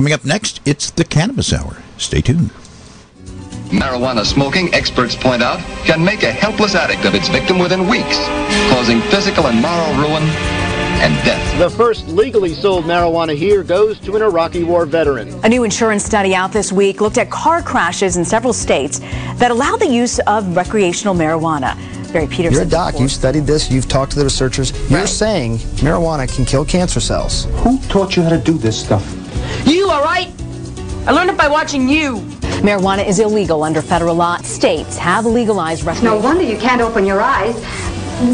Coming up next, it's the Cannabis Hour. Stay tuned. Marijuana smoking, experts point out, can make a helpless addict of its victim within weeks, causing physical and moral ruin and death. The first legally sold marijuana here goes to an Iraqi war veteran. A new insurance study out this week looked at car crashes in several states that allow the use of recreational marijuana. Barry Peterson. You're a doc. You've studied this. You've talked to the researchers. You're saying marijuana can kill cancer cells. Who taught you how to do this stuff? You, all right? I learned it by watching you. Marijuana is illegal under federal law. States have legalized No wonder you can't open your eyes.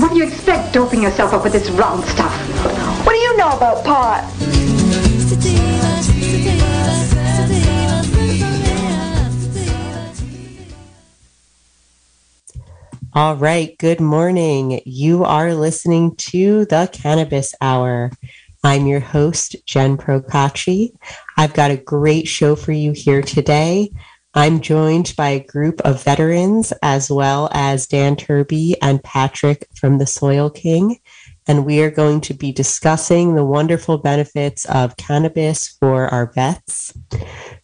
What do you expect doping yourself up with this round stuff? What do you know about pot? All right. Good morning. You are listening to the Cannabis Hour. I'm your host, Jen Procacci. I've got a great show for you here today. I'm joined by a group of veterans as well as Dan Turby and Patrick from the Soil King. And we are going to be discussing the wonderful benefits of cannabis for our vets.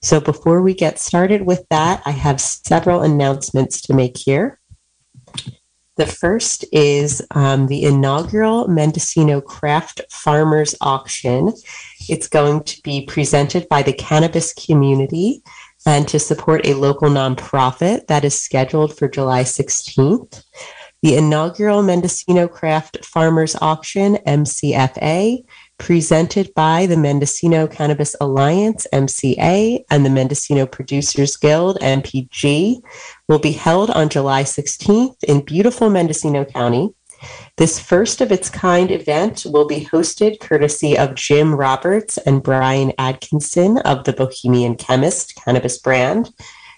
So before we get started with that, I have several announcements to make here. The first is um, the inaugural Mendocino Craft Farmers Auction. It's going to be presented by the cannabis community and to support a local nonprofit that is scheduled for July 16th. The inaugural Mendocino Craft Farmers Auction, MCFA, presented by the Mendocino Cannabis Alliance, MCA, and the Mendocino Producers Guild, MPG, will be held on July 16th in beautiful Mendocino County. This first of its kind event will be hosted courtesy of Jim Roberts and Brian Atkinson of the Bohemian Chemist cannabis brand,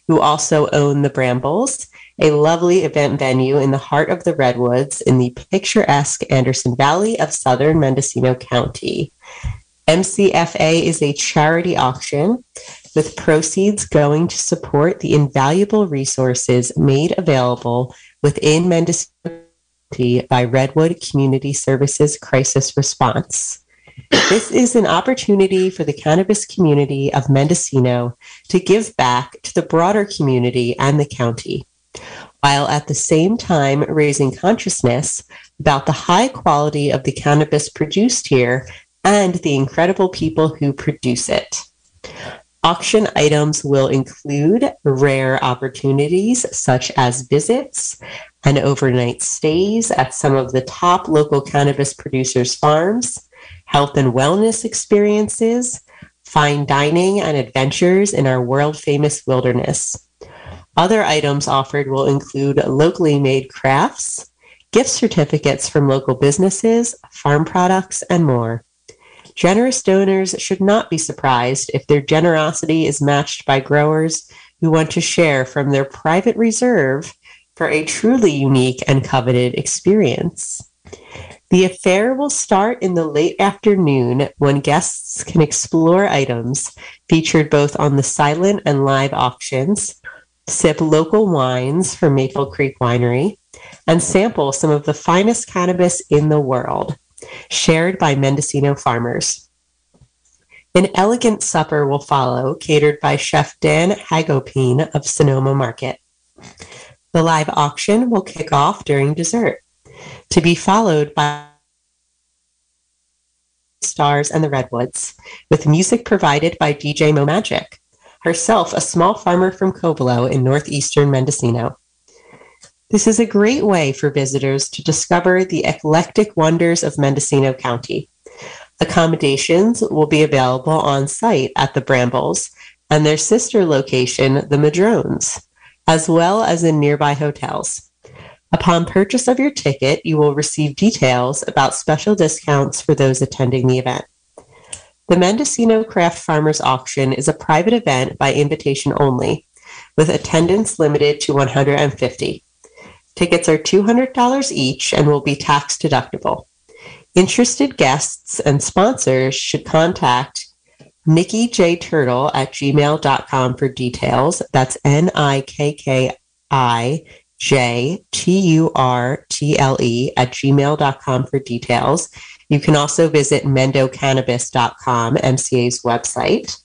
who also own the Brambles, a lovely event venue in the heart of the Redwoods in the picturesque Anderson Valley of southern Mendocino County. MCFA is a charity auction with proceeds going to support the invaluable resources made available within Mendocino County by Redwood Community Services Crisis Response. This is an opportunity for the cannabis community of Mendocino to give back to the broader community and the county, while at the same time raising consciousness about the high quality of the cannabis produced here and the incredible people who produce it. Auction items will include rare opportunities such as visits and overnight stays at some of the top local cannabis producers' farms, health and wellness experiences, fine dining, and adventures in our world famous wilderness. Other items offered will include locally made crafts, gift certificates from local businesses, farm products, and more. Generous donors should not be surprised if their generosity is matched by growers who want to share from their private reserve for a truly unique and coveted experience. The affair will start in the late afternoon when guests can explore items featured both on the silent and live auctions, sip local wines from Maple Creek Winery, and sample some of the finest cannabis in the world shared by Mendocino farmers. An elegant supper will follow, catered by Chef Dan Hagopine of Sonoma Market. The live auction will kick off during dessert, to be followed by Stars and the Redwoods, with music provided by DJ Mo Magic, herself a small farmer from Covelo in northeastern Mendocino. This is a great way for visitors to discover the eclectic wonders of Mendocino County. Accommodations will be available on site at the Brambles and their sister location, the Madrones, as well as in nearby hotels. Upon purchase of your ticket, you will receive details about special discounts for those attending the event. The Mendocino Craft Farmers Auction is a private event by invitation only, with attendance limited to 150. Tickets are $200 each and will be tax deductible. Interested guests and sponsors should contact Nikki J. Turtle at gmail.com for details. That's N I K K I J T U R T L E at gmail.com for details. You can also visit mendocannabis.com, MCA's website.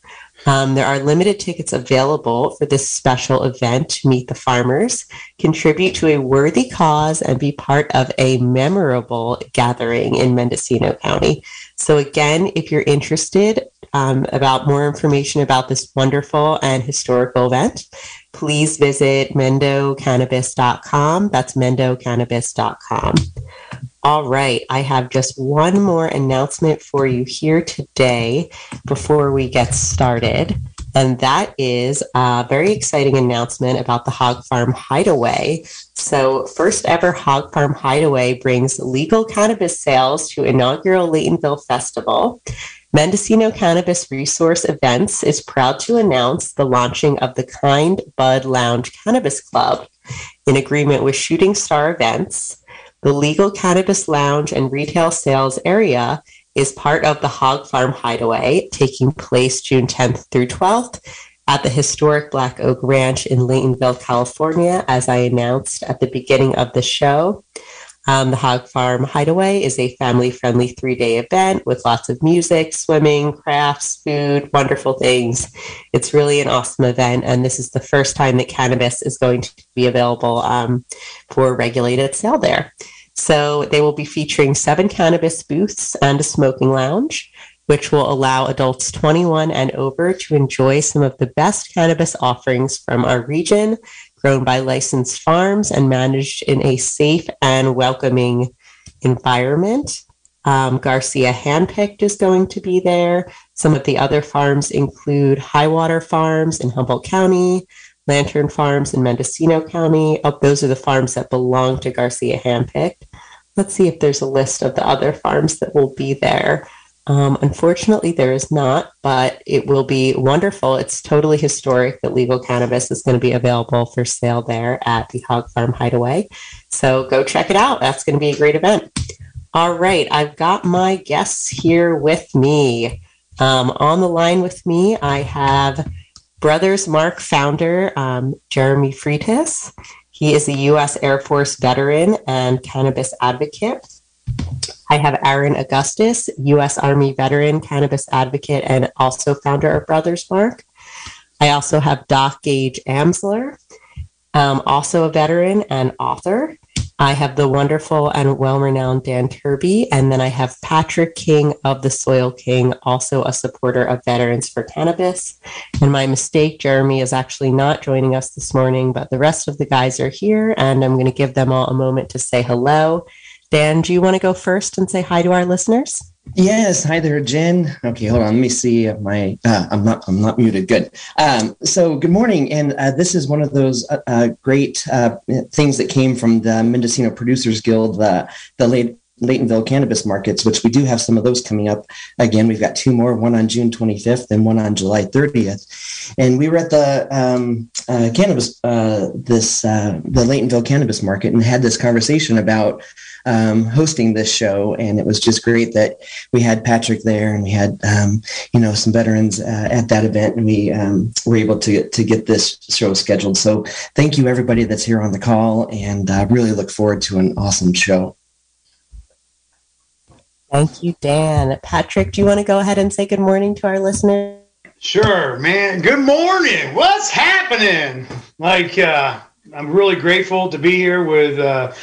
Um, there are limited tickets available for this special event to meet the farmers, contribute to a worthy cause, and be part of a memorable gathering in Mendocino County. So, again, if you're interested um, about more information about this wonderful and historical event, please visit mendocannabis.com. That's mendocannabis.com. All right, I have just one more announcement for you here today before we get started. And that is a very exciting announcement about the Hog Farm Hideaway. So, first ever Hog Farm Hideaway brings legal cannabis sales to inaugural Laytonville Festival. Mendocino Cannabis Resource Events is proud to announce the launching of the Kind Bud Lounge Cannabis Club in agreement with Shooting Star Events. The legal cannabis lounge and retail sales area is part of the Hog Farm Hideaway, taking place June 10th through 12th at the historic Black Oak Ranch in Laytonville, California, as I announced at the beginning of the show. Um, the Hog Farm Hideaway is a family friendly three day event with lots of music, swimming, crafts, food, wonderful things. It's really an awesome event. And this is the first time that cannabis is going to be available um, for regulated sale there. So they will be featuring seven cannabis booths and a smoking lounge, which will allow adults 21 and over to enjoy some of the best cannabis offerings from our region grown by licensed farms and managed in a safe and welcoming environment. Um, Garcia Handpicked is going to be there. Some of the other farms include Highwater Farms in Humboldt County, Lantern Farms in Mendocino County. Oh, those are the farms that belong to Garcia Handpicked. Let's see if there's a list of the other farms that will be there. Um, unfortunately, there is not, but it will be wonderful. It's totally historic that legal cannabis is going to be available for sale there at the Hog Farm Hideaway. So go check it out. That's going to be a great event. All right, I've got my guests here with me. Um, on the line with me, I have Brothers Mark founder um, Jeremy Freitas. He is a U.S. Air Force veteran and cannabis advocate. I have Aaron Augustus, U.S. Army veteran, cannabis advocate, and also founder of Brothers Mark. I also have Doc Gage Amsler, um, also a veteran and author. I have the wonderful and well renowned Dan Turby, and then I have Patrick King of the Soil King, also a supporter of Veterans for Cannabis. And my mistake, Jeremy is actually not joining us this morning, but the rest of the guys are here, and I'm going to give them all a moment to say hello Dan, do you want to go first and say hi to our listeners? Yes, hi there, Jen. Okay, hold on. Let me see my. Uh, I'm not. I'm not muted. Good. Um, so, good morning, and uh, this is one of those uh, uh great uh, things that came from the Mendocino Producers Guild, the the late Laytonville cannabis markets, which we do have some of those coming up. Again, we've got two more, one on June 25th and one on July 30th. And we were at the um, uh, cannabis, uh, this uh, the Laytonville cannabis market, and had this conversation about um, hosting this show. And it was just great that we had Patrick there and we had, um, you know, some veterans uh, at that event and we um, were able to, to get this show scheduled. So thank you everybody that's here on the call and uh, really look forward to an awesome show. Thank you, Dan. Patrick, do you want to go ahead and say good morning to our listeners? Sure, man. Good morning. What's happening? Like, uh, I'm really grateful to be here with, uh,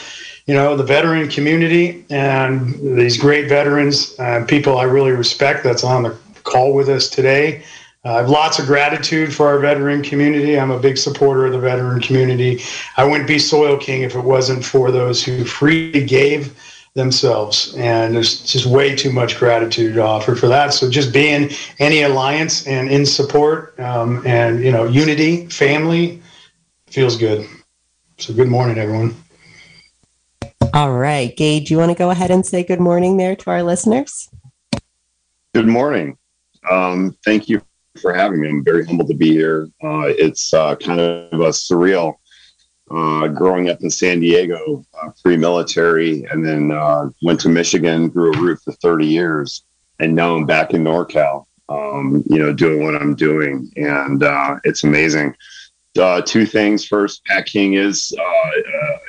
you know, the veteran community and these great veterans, uh, people I really respect that's on the call with us today. Uh, I have lots of gratitude for our veteran community. I'm a big supporter of the veteran community. I wouldn't be Soil King if it wasn't for those who freely gave themselves. And there's just way too much gratitude to offer for that. So just being any alliance and in support um, and, you know, unity, family feels good. So good morning, everyone. All right. Gage, you want to go ahead and say good morning there to our listeners? Good morning. Um, thank you for having me. I'm very humbled to be here. Uh, it's uh, kind of a surreal uh, growing up in San Diego, uh, pre military, and then uh, went to Michigan, grew a root for 30 years, and now I'm back in NorCal, um, you know, doing what I'm doing. And uh, it's amazing. Uh, two things. First, Pat King is uh,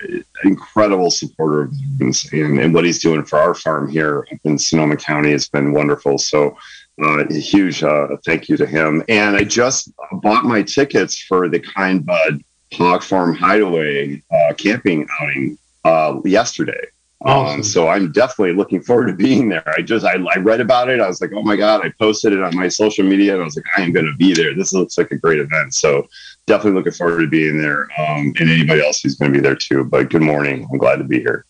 an incredible supporter of veterans, and, and what he's doing for our farm here up in Sonoma County has been wonderful. So uh, a huge uh, thank you to him. And I just bought my tickets for the Kind Bud Hog Farm Hideaway uh, camping outing uh, yesterday. Um, so I'm definitely looking forward to being there. I just I, I read about it. I was like, oh my god! I posted it on my social media, and I was like, I am going to be there. This looks like a great event. So definitely looking forward to being there, um, and anybody else who's going to be there too. But good morning. I'm glad to be here.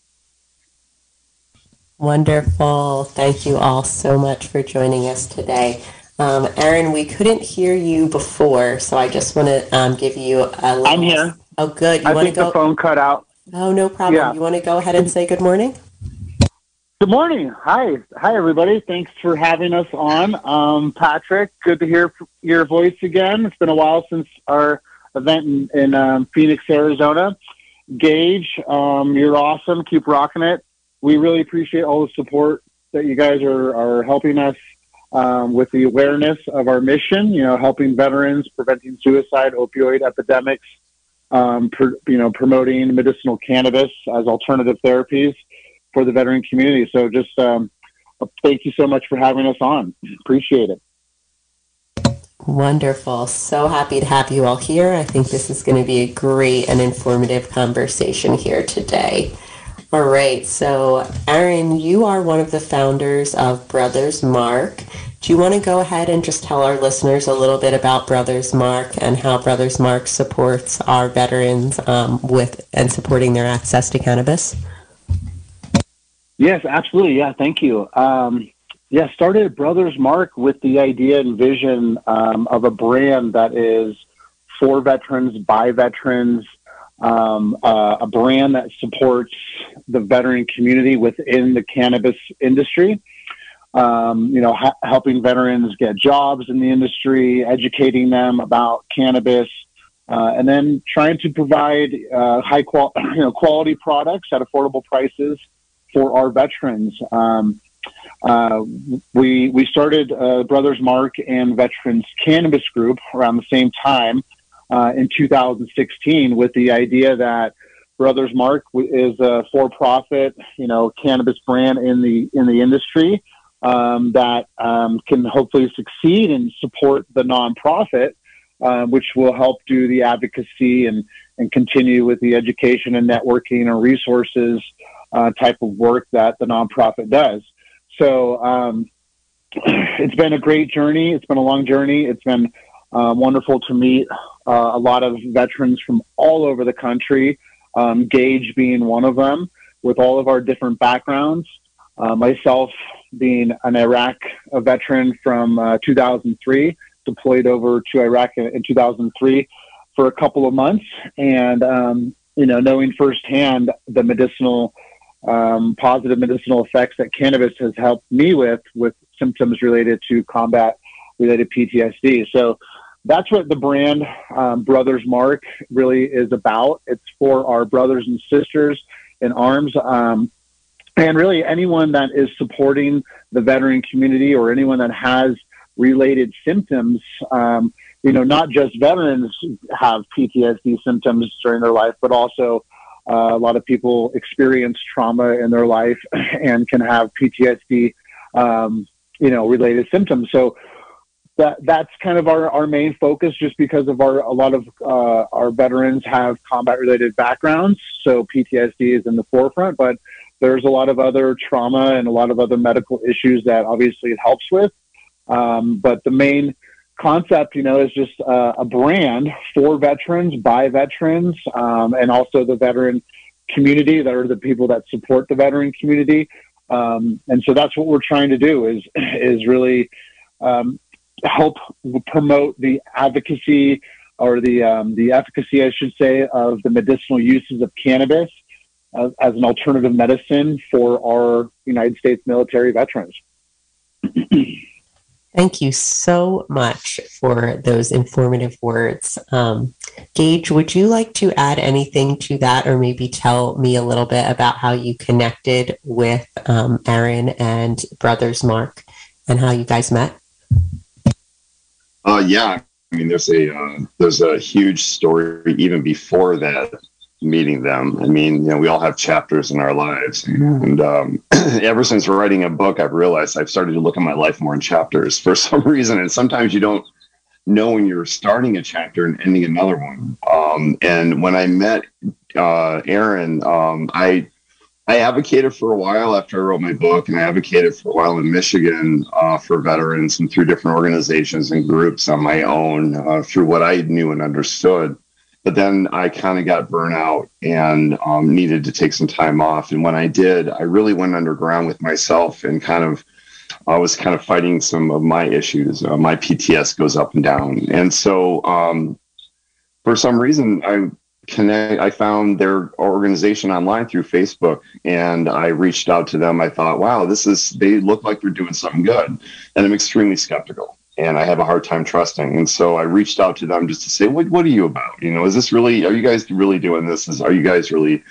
Wonderful. Thank you all so much for joining us today. Um, Aaron, we couldn't hear you before, so I just want to um, give you a little. I'm here. Oh, good. You I want to think go? the phone cut out. Oh, no problem. Yeah. You want to go ahead and say good morning? Good morning. Hi. Hi, everybody. Thanks for having us on. Um, Patrick, good to hear your voice again. It's been a while since our event in, in um, Phoenix, Arizona. Gage, um, you're awesome. Keep rocking it. We really appreciate all the support that you guys are, are helping us um, with the awareness of our mission, you know, helping veterans, preventing suicide, opioid epidemics, um, you know, promoting medicinal cannabis as alternative therapies for the veteran community. So just um, thank you so much for having us on. Appreciate it. Wonderful. So happy to have you all here. I think this is going to be a great and informative conversation here today. All right. So, Aaron, you are one of the founders of Brothers Mark. Do you want to go ahead and just tell our listeners a little bit about Brothers Mark and how Brothers Mark supports our veterans um, with and supporting their access to cannabis? Yes, absolutely. Yeah, thank you. Um, yeah, started Brothers Mark with the idea and vision um, of a brand that is for veterans, by veterans, um, uh, a brand that supports the veteran community within the cannabis industry. Um, you know, ha- helping veterans get jobs in the industry, educating them about cannabis, uh, and then trying to provide uh, high qual- you know, quality products at affordable prices for our veterans. Um, uh, we we started uh, Brothers Mark and Veterans Cannabis Group around the same time uh, in 2016 with the idea that Brothers Mark is a for-profit, you know, cannabis brand in the in the industry um, that um, can hopefully succeed and support the nonprofit, uh, which will help do the advocacy and and continue with the education and networking and resources uh, type of work that the nonprofit does. So um, it's been a great journey. It's been a long journey. It's been uh, wonderful to meet uh, a lot of veterans from all over the country, um, Gage being one of them, with all of our different backgrounds. Uh, myself being an Iraq veteran from uh, 2003, deployed over to Iraq in, in 2003 for a couple of months, and um, you know, knowing firsthand the medicinal um, positive medicinal effects that cannabis has helped me with with symptoms related to combat related PTSD. So that's what the brand um, Brothers Mark really is about. It's for our brothers and sisters in arms. Um, and really anyone that is supporting the veteran community or anyone that has related symptoms, um, you know, not just veterans have PTSD symptoms during their life, but also uh, a lot of people experience trauma in their life and can have PTSD, um, you know, related symptoms. So that that's kind of our, our main focus, just because of our a lot of uh, our veterans have combat related backgrounds. So PTSD is in the forefront, but there's a lot of other trauma and a lot of other medical issues that obviously it helps with. Um, but the main concept, you know, is just uh, a brand for veterans, by veterans, um, and also the veteran community that are the people that support the veteran community. Um, and so that's what we're trying to do is is really um, help promote the advocacy or the um, the efficacy, I should say, of the medicinal uses of cannabis as, as an alternative medicine for our United States military veterans. Thank you so much for those informative words. Um, Gage, would you like to add anything to that or maybe tell me a little bit about how you connected with um, Aaron and Brothers Mark and how you guys met? Uh, yeah, I mean, there's a uh, there's a huge story even before that. Meeting them. I mean, you know, we all have chapters in our lives, and um, ever since writing a book, I've realized I've started to look at my life more in chapters for some reason. And sometimes you don't know when you're starting a chapter and ending another one. Um, and when I met uh, Aaron, um, I I advocated for a while after I wrote my book, and I advocated for a while in Michigan uh, for veterans and through different organizations and groups on my own uh, through what I knew and understood. But then I kind of got burnout and um, needed to take some time off. And when I did, I really went underground with myself and kind of I was kind of fighting some of my issues. Uh, my PTS goes up and down, and so um, for some reason, I connect. I found their organization online through Facebook, and I reached out to them. I thought, wow, this is they look like they're doing something good, and I'm extremely skeptical, and I have a hard time trusting. And so I reached out to them just to say, what What are you about? You know, is this really? Are you guys really doing this? Is are you guys really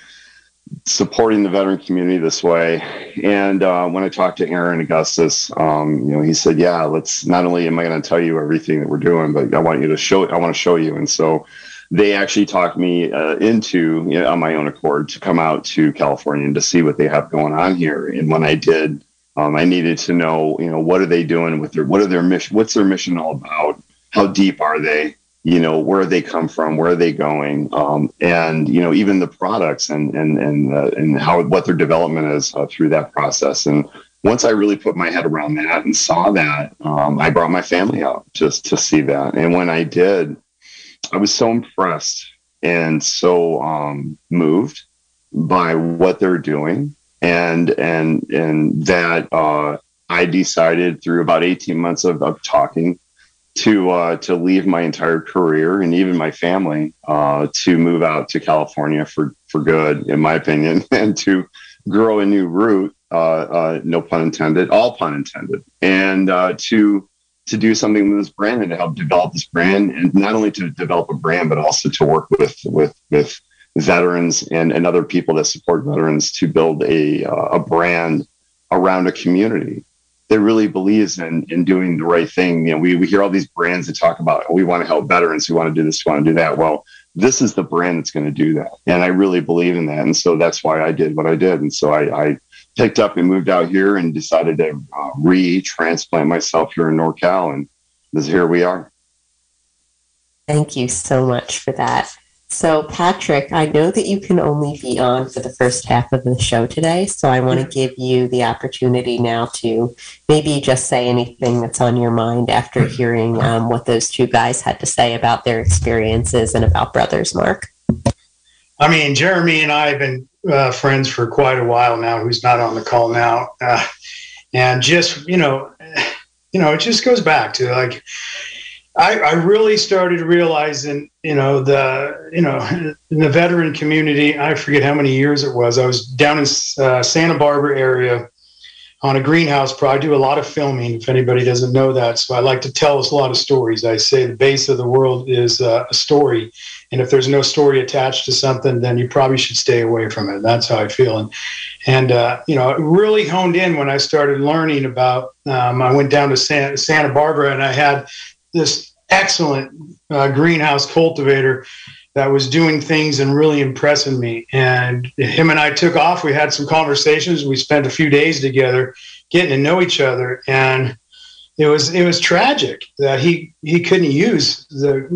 supporting the veteran community this way. And uh, when I talked to Aaron Augustus, um, you know, he said, "Yeah, let's. Not only am I going to tell you everything that we're doing, but I want you to show. I want to show you." And so they actually talked me uh, into you know, on my own accord to come out to California and to see what they have going on here. And when I did, um, I needed to know, you know, what are they doing with their, what are their mission, what's their mission all about? How deep are they? you know where they come from where are they going um, and you know even the products and and and uh, and how what their development is uh, through that process and once i really put my head around that and saw that um, i brought my family out just to see that and when i did i was so impressed and so um, moved by what they're doing and and and that uh, i decided through about 18 months of, of talking to uh, to leave my entire career and even my family uh, to move out to California for for good, in my opinion, and to grow a new root. Uh, uh no pun intended, all pun intended, and uh, to to do something with this brand and to help develop this brand, and not only to develop a brand, but also to work with with with veterans and, and other people that support veterans to build a uh, a brand around a community that really believes in in doing the right thing. You know, we, we hear all these brands that talk about oh, we want to help veterans, we want to do this, we want to do that. Well, this is the brand that's going to do that, and I really believe in that, and so that's why I did what I did, and so I, I picked up and moved out here and decided to uh, re-transplant myself here in NorCal, and this here we are. Thank you so much for that. So, Patrick, I know that you can only be on for the first half of the show today. So, I want to give you the opportunity now to maybe just say anything that's on your mind after hearing um, what those two guys had to say about their experiences and about Brothers Mark. I mean, Jeremy and I have been uh, friends for quite a while now, who's not on the call now. Uh, and just, you know, you know, it just goes back to like, I, I, really started realizing, you know, the you know, in the veteran community. I forget how many years it was. I was down in uh, Santa Barbara area on a greenhouse project. I do a lot of filming. If anybody doesn't know that, so I like to tell us a lot of stories. I say the base of the world is uh, a story, and if there's no story attached to something, then you probably should stay away from it. That's how I feel. And and uh, you know, it really honed in when I started learning about. Um, I went down to Santa, Santa Barbara, and I had this excellent uh, greenhouse cultivator that was doing things and really impressing me. And him and I took off. We had some conversations. We spent a few days together, getting to know each other, and it was it was tragic that he he couldn't use the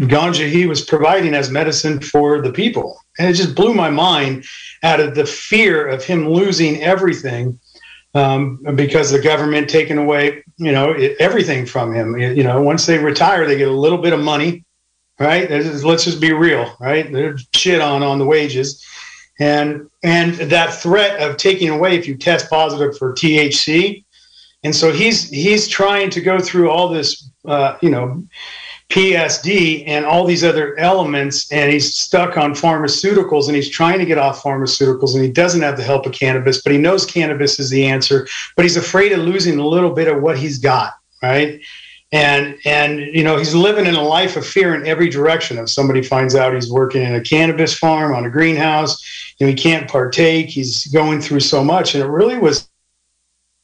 ganja he was providing as medicine for the people, and it just blew my mind out of the fear of him losing everything um, because the government taking away, you know, everything from him. You know, once they retire, they get a little bit of money, right? Let's just be real, right? They're shit on on the wages, and and that threat of taking away if you test positive for THC, and so he's he's trying to go through all this, uh, you know PSD and all these other elements, and he's stuck on pharmaceuticals and he's trying to get off pharmaceuticals and he doesn't have the help of cannabis, but he knows cannabis is the answer, but he's afraid of losing a little bit of what he's got, right? And and you know he's living in a life of fear in every direction. If somebody finds out he's working in a cannabis farm on a greenhouse, know he can't partake. He's going through so much, and it really was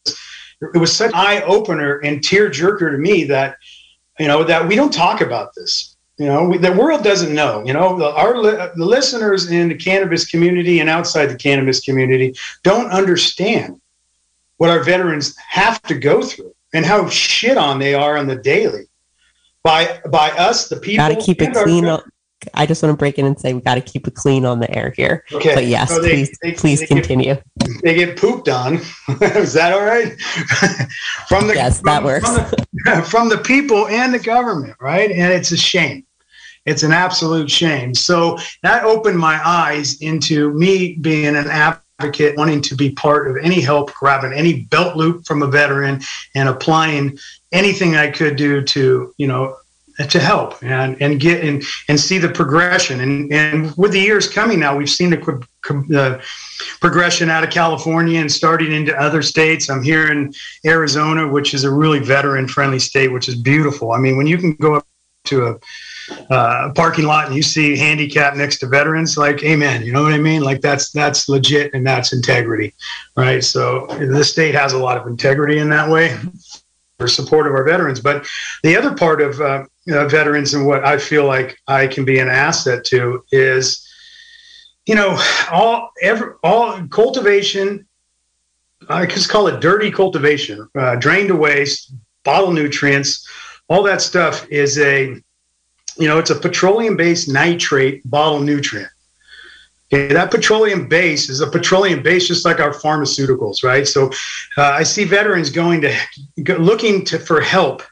it was such an eye opener and tear jerker to me that you know that we don't talk about this you know, we, the world doesn't know. You know, the, our li- the listeners in the cannabis community and outside the cannabis community don't understand what our veterans have to go through and how shit on they are on the daily by by us, the people. Got to keep it our clean. on- I just want to break in and say we got to keep it clean on the air here. Okay, But yes, so they- please, they- please they get- continue. they get pooped on. Is that all right? from the Yes, that works. From the, from the people and the government, right? And it's a shame. It's an absolute shame. So that opened my eyes into me being an advocate, wanting to be part of any help, grabbing any belt loop from a veteran, and applying anything I could do to, you know, to help and and get and and see the progression and and with the years coming now we've seen the uh, progression out of California and starting into other states. I'm here in Arizona, which is a really veteran friendly state, which is beautiful. I mean, when you can go up to a uh, parking lot and you see handicap next to veterans, like, amen. You know what I mean? Like that's that's legit and that's integrity, right? So the state has a lot of integrity in that way for support of our veterans. But the other part of uh, veterans and what I feel like I can be an asset to is, you know, all every all cultivation. I just call it dirty cultivation, uh, drained waste, bottle nutrients, all that stuff is a, you know, it's a petroleum-based nitrate bottle nutrient. That petroleum base is a petroleum base, just like our pharmaceuticals, right? So, uh, I see veterans going to looking to for help,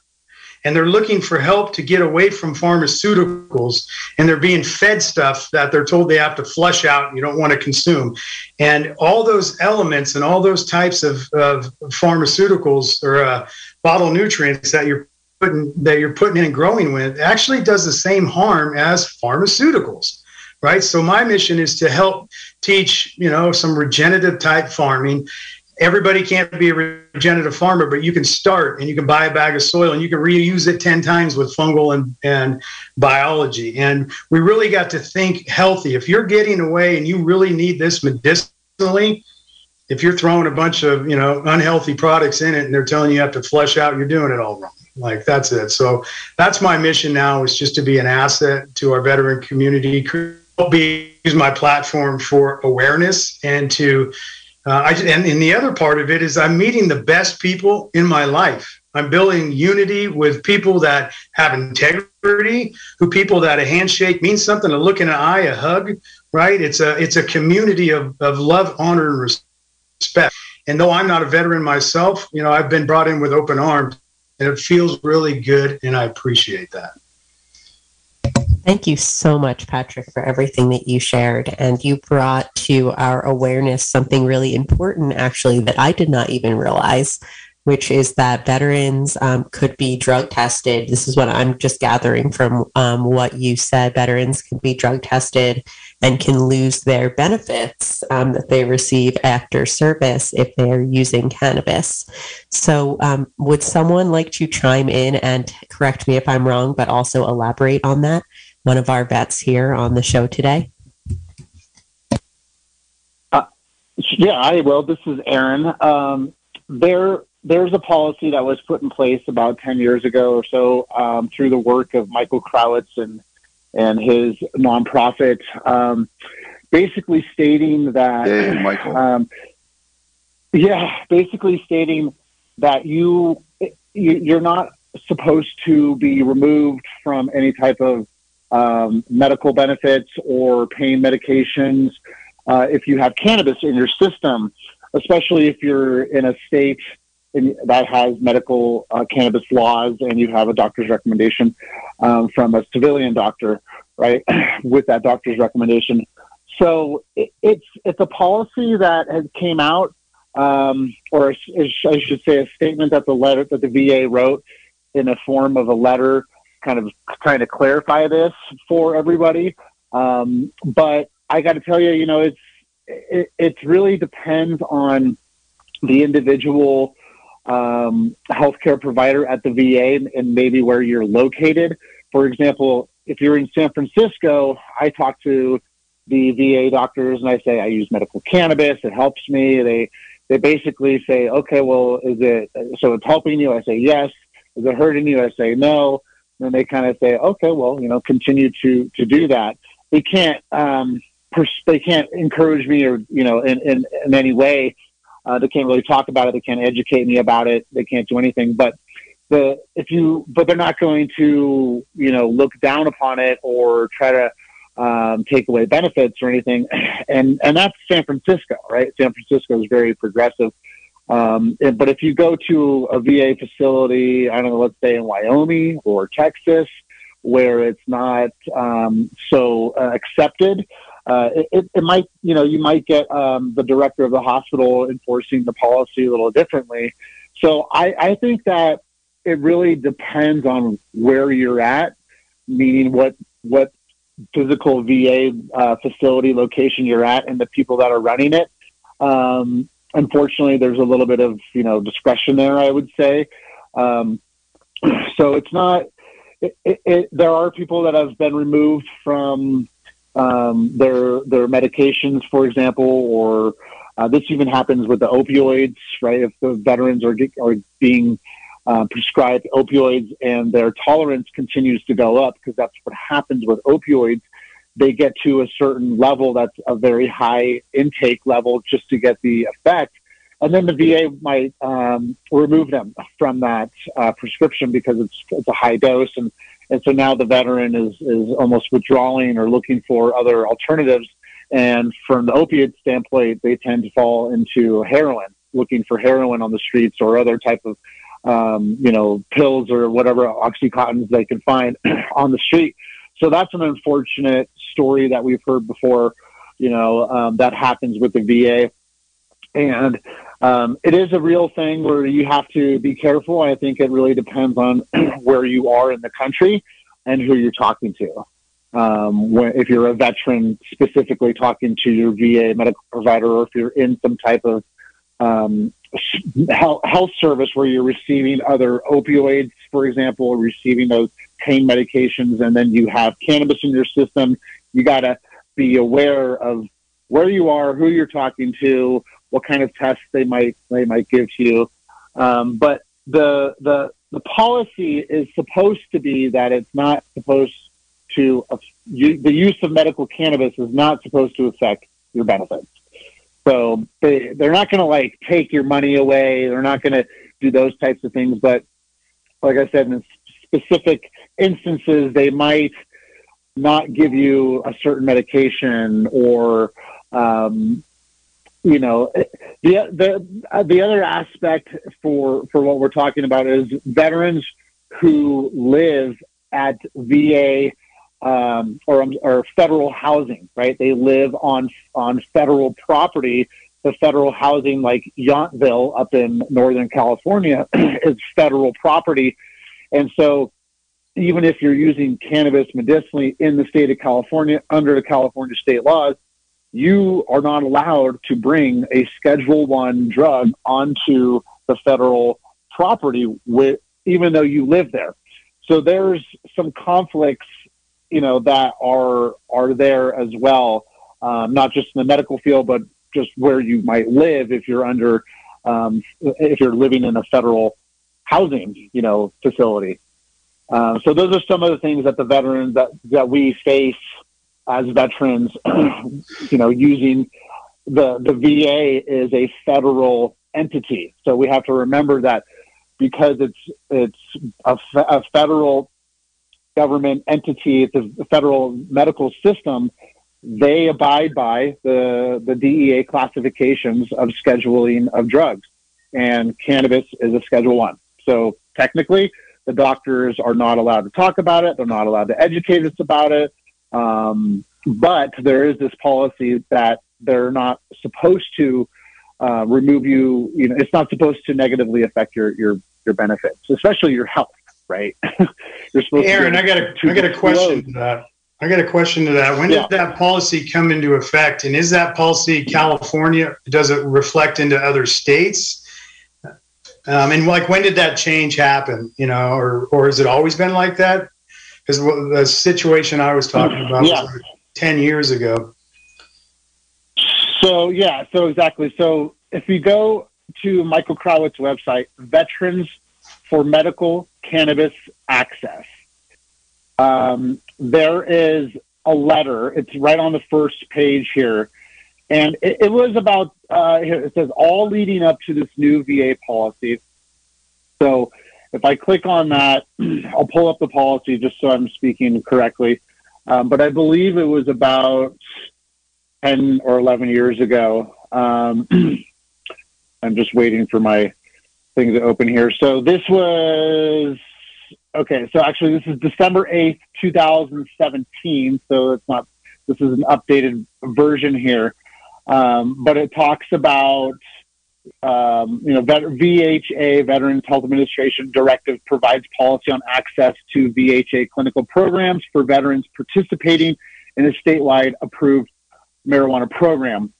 and they're looking for help to get away from pharmaceuticals, and they're being fed stuff that they're told they have to flush out. And you don't want to consume, and all those elements and all those types of, of pharmaceuticals or uh, bottle nutrients that you're putting that you're putting in and growing with actually does the same harm as pharmaceuticals right? So my mission is to help teach, you know, some regenerative type farming. Everybody can't be a regenerative farmer, but you can start and you can buy a bag of soil and you can reuse it 10 times with fungal and, and biology. And we really got to think healthy. If you're getting away and you really need this medicinally, if you're throwing a bunch of, you know, unhealthy products in it and they're telling you you have to flush out, you're doing it all wrong. Like that's it. So that's my mission now is just to be an asset to our veteran community, be use my platform for awareness and to uh, I, and, and the other part of it is I'm meeting the best people in my life. I'm building unity with people that have integrity, who people that a handshake means something, a look in an eye, a hug, right? It's a it's a community of, of love, honor, and respect. And though I'm not a veteran myself, you know, I've been brought in with open arms, and it feels really good, and I appreciate that. Thank you so much, Patrick, for everything that you shared. And you brought to our awareness something really important, actually, that I did not even realize, which is that veterans um, could be drug tested. This is what I'm just gathering from um, what you said. Veterans can be drug tested and can lose their benefits um, that they receive after service if they're using cannabis. So, um, would someone like to chime in and correct me if I'm wrong, but also elaborate on that? One of our vets here on the show today. Yeah, I will. This is Aaron. Um, there, there's a policy that was put in place about 10 years ago or so um, through the work of Michael Krawitz and and his nonprofit, um, basically stating that. Hey, Michael. Um, yeah, basically stating that you, you you're not supposed to be removed from any type of um, medical benefits or pain medications uh, if you have cannabis in your system, especially if you're in a state that has medical uh, cannabis laws and you have a doctor's recommendation um, from a civilian doctor, right, with that doctor's recommendation. So it, it's it's a policy that has came out, um, or I should say, a statement that the letter that the VA wrote in a form of a letter, kind of trying to clarify this for everybody. Um, but I got to tell you, you know, it's it, it really depends on the individual um, healthcare provider at the VA and, and maybe where you're located. For example, if you're in San Francisco, I talk to the VA doctors and I say I use medical cannabis. It helps me. They they basically say, okay, well, is it so? It's helping you. I say yes. Is it hurting you? I say no. then they kind of say, okay, well, you know, continue to to do that. They can't um, pers- they can't encourage me or you know in in, in any way. Uh, they can't really talk about it. They can't educate me about it. They can't do anything. But the if you but they're not going to you know look down upon it or try to um, take away benefits or anything. And and that's San Francisco, right? San Francisco is very progressive. Um, but if you go to a VA facility, I don't know, let's say in Wyoming or Texas, where it's not um, so uh, accepted, uh, it, it, might, you know, you might get um, the director of the hospital enforcing the policy a little differently. So I, I think that it really depends on where you're at, meaning what what physical VA uh, facility location you're at and the people that are running it. Um, unfortunately, there's a little bit of you know discretion there. I would say. Um, so it's not. It, it, there are people that have been removed from um, their their medications, for example, or uh, this even happens with the opioids, right? If the veterans are are being uh, prescribed opioids and their tolerance continues to go up because that's what happens with opioids. They get to a certain level that's a very high intake level just to get the effect. And then the VA might um, remove them from that uh, prescription because it's, it's a high dose. And, and so now the veteran is, is almost withdrawing or looking for other alternatives. And from the opiate standpoint, they tend to fall into heroin, looking for heroin on the streets or other type of um, you know, pills or whatever oxycontins they can find on the street. So that's an unfortunate story that we've heard before. You know, um, that happens with the VA, and um, it is a real thing where you have to be careful. I think it really depends on where you are in the country and who you're talking to. Um, when, if you're a veteran, specifically talking to your VA medical provider, or if you're in some type of um, health, health service where you're receiving other opioids, for example, or receiving those pain medications, and then you have cannabis in your system, you got to be aware of where you are, who you're talking to, what kind of tests they might they might give to you. Um, but the the the policy is supposed to be that it's not supposed to uh, you, the use of medical cannabis is not supposed to affect your benefits. So they they're not going to like take your money away. They're not going to do those types of things. But like I said, in specific instances, they might not give you a certain medication or um, you know the the the other aspect for for what we're talking about is veterans who live at VA um, or, or federal housing, right? They live on on federal property. The federal housing, like Yountville up in Northern California, is federal property, and so even if you're using cannabis medicinally in the state of California under the California state laws, you are not allowed to bring a Schedule One drug onto the federal property, with, even though you live there. So there's some conflicts you know that are are there as well, um, not just in the medical field, but just where you might live if you're under um, if you're living in a federal housing you know facility. Uh, so those are some of the things that the veterans that that we face as veterans, you know, using the the VA is a federal entity. So we have to remember that because it's it's a, a federal government entity, it's a federal medical system, they abide by the, the DEA classifications of scheduling of drugs. And cannabis is a Schedule One. So technically, the doctors are not allowed to talk about it. They're not allowed to educate us about it. Um, but there is this policy that they're not supposed to uh, remove you. You know, it's not supposed to negatively affect your your your benefits, especially your health right? You're supposed Aaron, to I got a, I got a question to that. I got a question to that. When yeah. did that policy come into effect? And is that policy California? Does it reflect into other states? Um, and like, when did that change happen? You know, or or has it always been like that? Because the situation I was talking about yeah. was like ten years ago. So yeah, so exactly. So if you go to Michael Krawitz's website, Veterans for Medical Cannabis Access. um, there is a letter. It's right on the first page here. And it, it was about, uh, it says, all leading up to this new VA policy. So if I click on that, I'll pull up the policy just so I'm speaking correctly. Um, but I believe it was about 10 or 11 years ago. Um, I'm just waiting for my thing to open here. So this was okay. So actually, this is December 8th, 2017. So it's not. This is an updated version here, um, but it talks about um, you know VHA Veterans Health Administration directive provides policy on access to VHA clinical programs for veterans participating in a statewide approved marijuana program.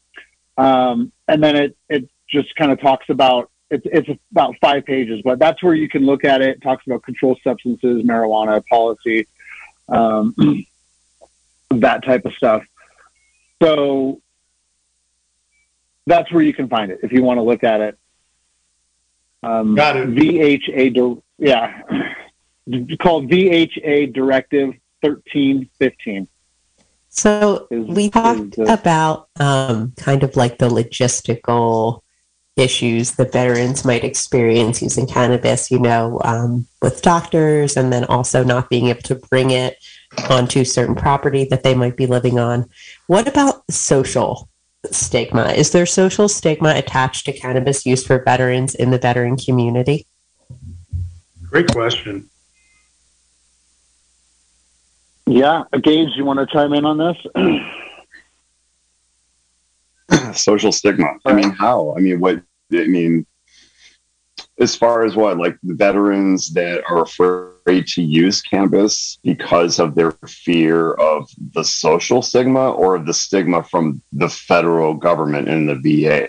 Um, and then it, it just kind of talks about it's, it's about five pages, but that's where you can look at it. it talks about controlled substances, marijuana policy, um, that type of stuff. So that's where you can find it if you want to look at it. Um, Got it. VHA, yeah, called VHA Directive thirteen fifteen. So we talked about um, kind of like the logistical issues that veterans might experience using cannabis, you know, um, with doctors, and then also not being able to bring it onto certain property that they might be living on. What about social stigma? Is there social stigma attached to cannabis use for veterans in the veteran community? Great question. Yeah, Gage, you want to chime in on this? social stigma. I mean, how? I mean, what? I mean, as far as what, like the veterans that are afraid to use cannabis because of their fear of the social stigma or the stigma from the federal government and the VA.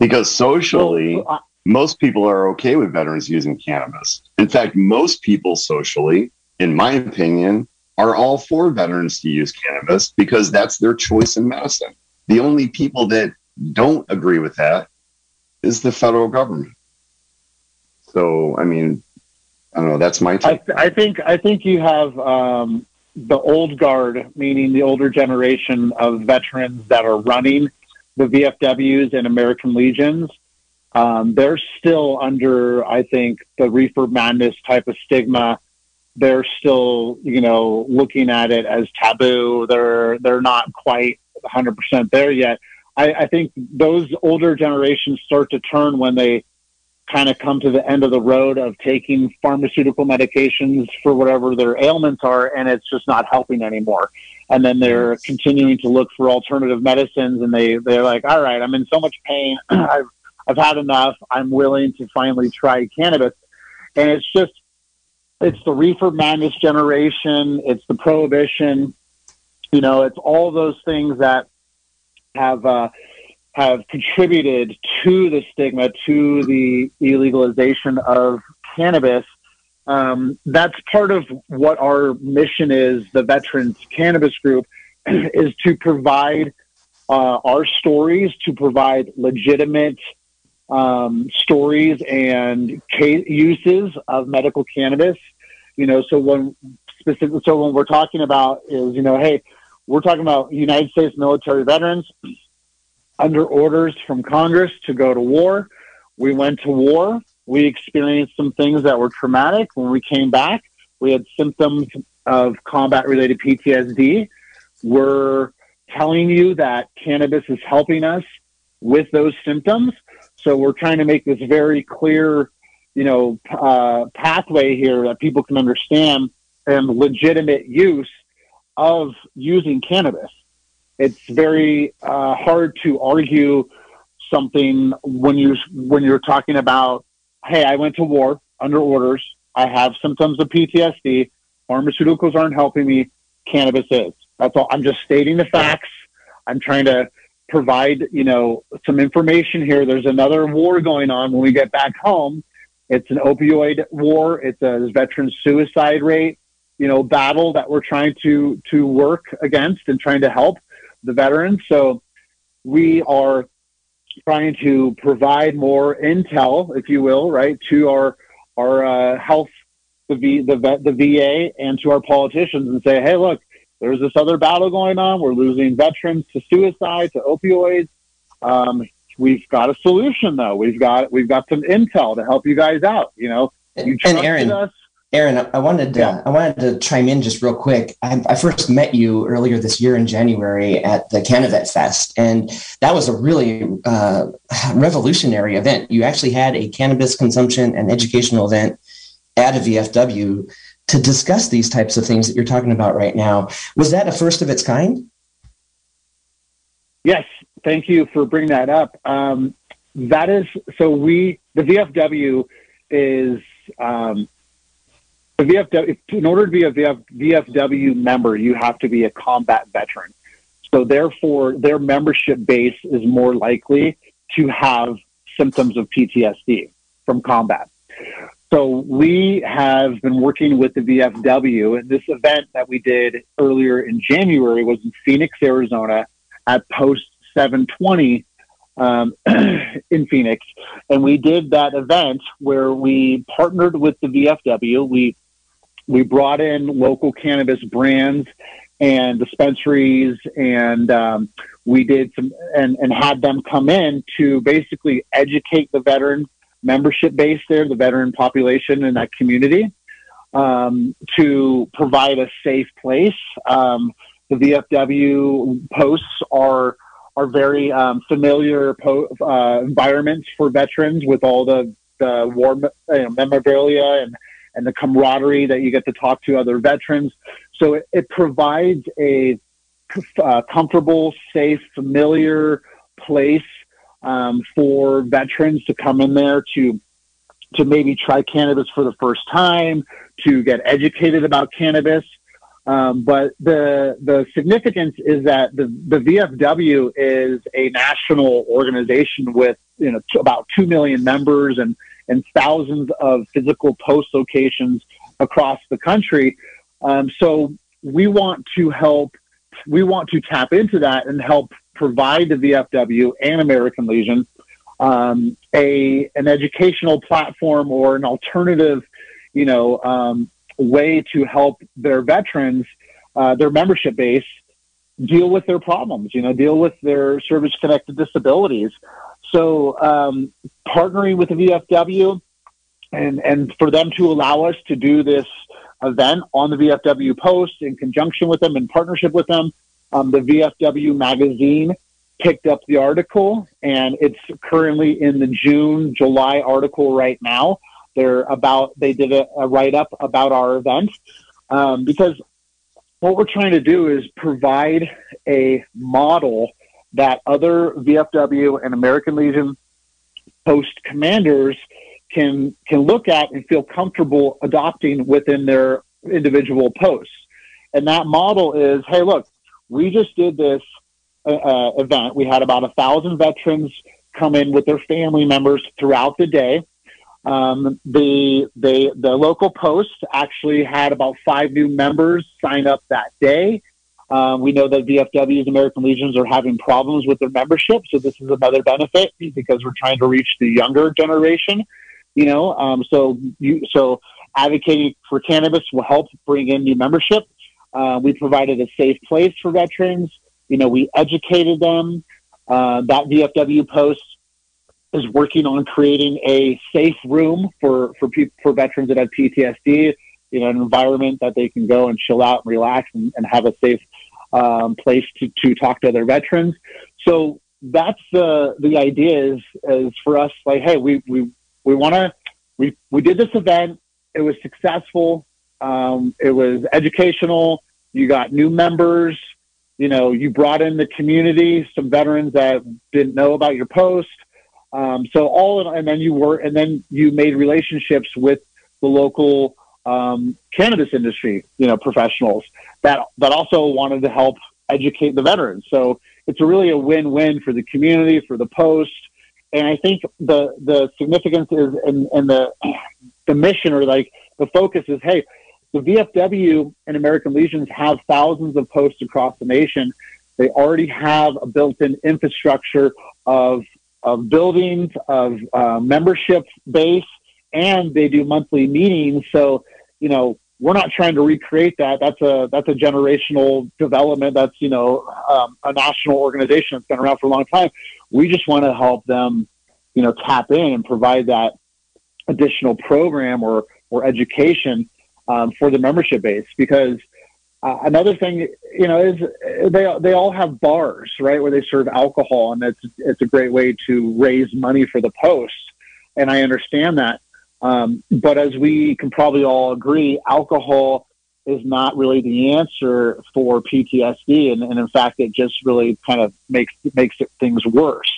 Because socially, most people are okay with veterans using cannabis. In fact, most people socially, in my opinion, are all for veterans to use cannabis because that's their choice in medicine. The only people that don't agree with that is the federal government. So, I mean, I don't know. That's my take. I, I think I think you have um, the old guard, meaning the older generation of veterans that are running the VFWs and American Legions. Um, they're still under, I think, the reefer madness type of stigma. They're still, you know, looking at it as taboo. They're they're not quite 100% there yet. I, I think those older generations start to turn when they kind of come to the end of the road of taking pharmaceutical medications for whatever their ailments are, and it's just not helping anymore. And then they're continuing to look for alternative medicines, and they they're like, all right, I'm in so much pain. I've I've had enough. I'm willing to finally try cannabis, and it's just it's the reefer madness generation. It's the prohibition. You know, it's all those things that have uh, have contributed to the stigma, to the illegalization of cannabis. Um, that's part of what our mission is. The Veterans Cannabis Group is to provide uh, our stories, to provide legitimate um, stories and case uses of medical cannabis. You know, so when specific, so when we're talking about is you know, hey, we're talking about United States military veterans under orders from Congress to go to war. We went to war. We experienced some things that were traumatic. When we came back, we had symptoms of combat related PTSD. We're telling you that cannabis is helping us with those symptoms. So we're trying to make this very clear, you know, uh, pathway here that people can understand and legitimate use of using cannabis. It's very uh, hard to argue something when you when you're talking about, hey, I went to war under orders. I have symptoms of PTSD. Pharmaceuticals aren't helping me. Cannabis is. That's all. I'm just stating the facts. I'm trying to provide, you know, some information here. There's another war going on when we get back home. It's an opioid war. It's a veteran suicide rate, you know, battle that we're trying to to work against and trying to help the veterans. So we are trying to provide more intel, if you will, right, to our our uh, health the v, the the VA and to our politicians and say, hey, look, there's this other battle going on. We're losing veterans to suicide, to opioids. Um, we've got a solution though. We've got we've got some intel to help you guys out. You know, you and Aaron, us. Aaron, I wanted to, yeah. I wanted to chime in just real quick. I, I, first met you earlier this year in January at the Canavet Fest, and that was a really uh, revolutionary event. You actually had a cannabis consumption and educational event at a VFW to discuss these types of things that you're talking about right now. Was that a first of its kind? Yes, thank you for bringing that up. Um, that is so we the VFW is um, VFW. In order to be a VF, VFW member, you have to be a combat veteran. So therefore, their membership base is more likely to have symptoms of PTSD from combat. So we have been working with the VFW, and this event that we did earlier in January was in Phoenix, Arizona, at Post 720 um, in Phoenix, and we did that event where we partnered with the VFW. We we brought in local cannabis brands and dispensaries, and um, we did some and, and had them come in to basically educate the veteran membership base there, the veteran population in that community, um, to provide a safe place. Um, the VFW posts are are very um, familiar po- uh, environments for veterans with all the, the war memorabilia and, and the camaraderie that you get to talk to other veterans. So it, it provides a uh, comfortable, safe, familiar place um, for veterans to come in there to to maybe try cannabis for the first time, to get educated about cannabis. Um, but the the significance is that the, the VFW is a national organization with you know t- about two million members and and thousands of physical post locations across the country. Um, so we want to help. We want to tap into that and help provide the VFW and American Legion um, a an educational platform or an alternative, you know, um, way to help their veterans, uh, their membership base, deal with their problems. You know, deal with their service connected disabilities. So um, partnering with the VFW and and for them to allow us to do this event on the VFW post in conjunction with them in partnership with them um, the VFW magazine picked up the article, and it's currently in the June July article right now. They're about they did a, a write up about our event um, because what we're trying to do is provide a model that other VFW and American Legion post commanders can can look at and feel comfortable adopting within their individual posts. And that model is, hey, look, we just did this uh, uh, event. We had about a thousand veterans come in with their family members throughout the day. Um, the the the local post actually had about five new members sign up that day. Um, we know that VFWs, American Legions, are having problems with their membership, so this is another benefit because we're trying to reach the younger generation. You know, um, so you so advocating for cannabis will help bring in new membership. Uh, we provided a safe place for veterans. You know, we educated them. Uh, that VFW post is working on creating a safe room for for for veterans that have PTSD. You know, an environment that they can go and chill out and relax and, and have a safe um, place to, to talk to other veterans. So that's the the idea is is for us like, hey, we we we want to we we did this event. It was successful. Um, it was educational. You got new members. You know, you brought in the community, some veterans that didn't know about your post. Um, so all, in, and then you were, and then you made relationships with the local um, cannabis industry, you know, professionals that that also wanted to help educate the veterans. So it's really a win-win for the community, for the post, and I think the the significance is in the the mission or like the focus is, hey, the VFW and American Legions have thousands of posts across the nation. They already have a built-in infrastructure of of buildings, of uh, membership base, and they do monthly meetings. So you know, we're not trying to recreate that. That's a that's a generational development. That's you know um, a national organization that's been around for a long time. We just want to help them, you know, tap in and provide that additional program or or education um, for the membership base because uh, another thing, you know, is they they all have bars, right, where they serve alcohol, and it's it's a great way to raise money for the post. And I understand that, um, but as we can probably all agree, alcohol is not really the answer for PTSD, and, and in fact, it just really kind of makes makes it, things worse.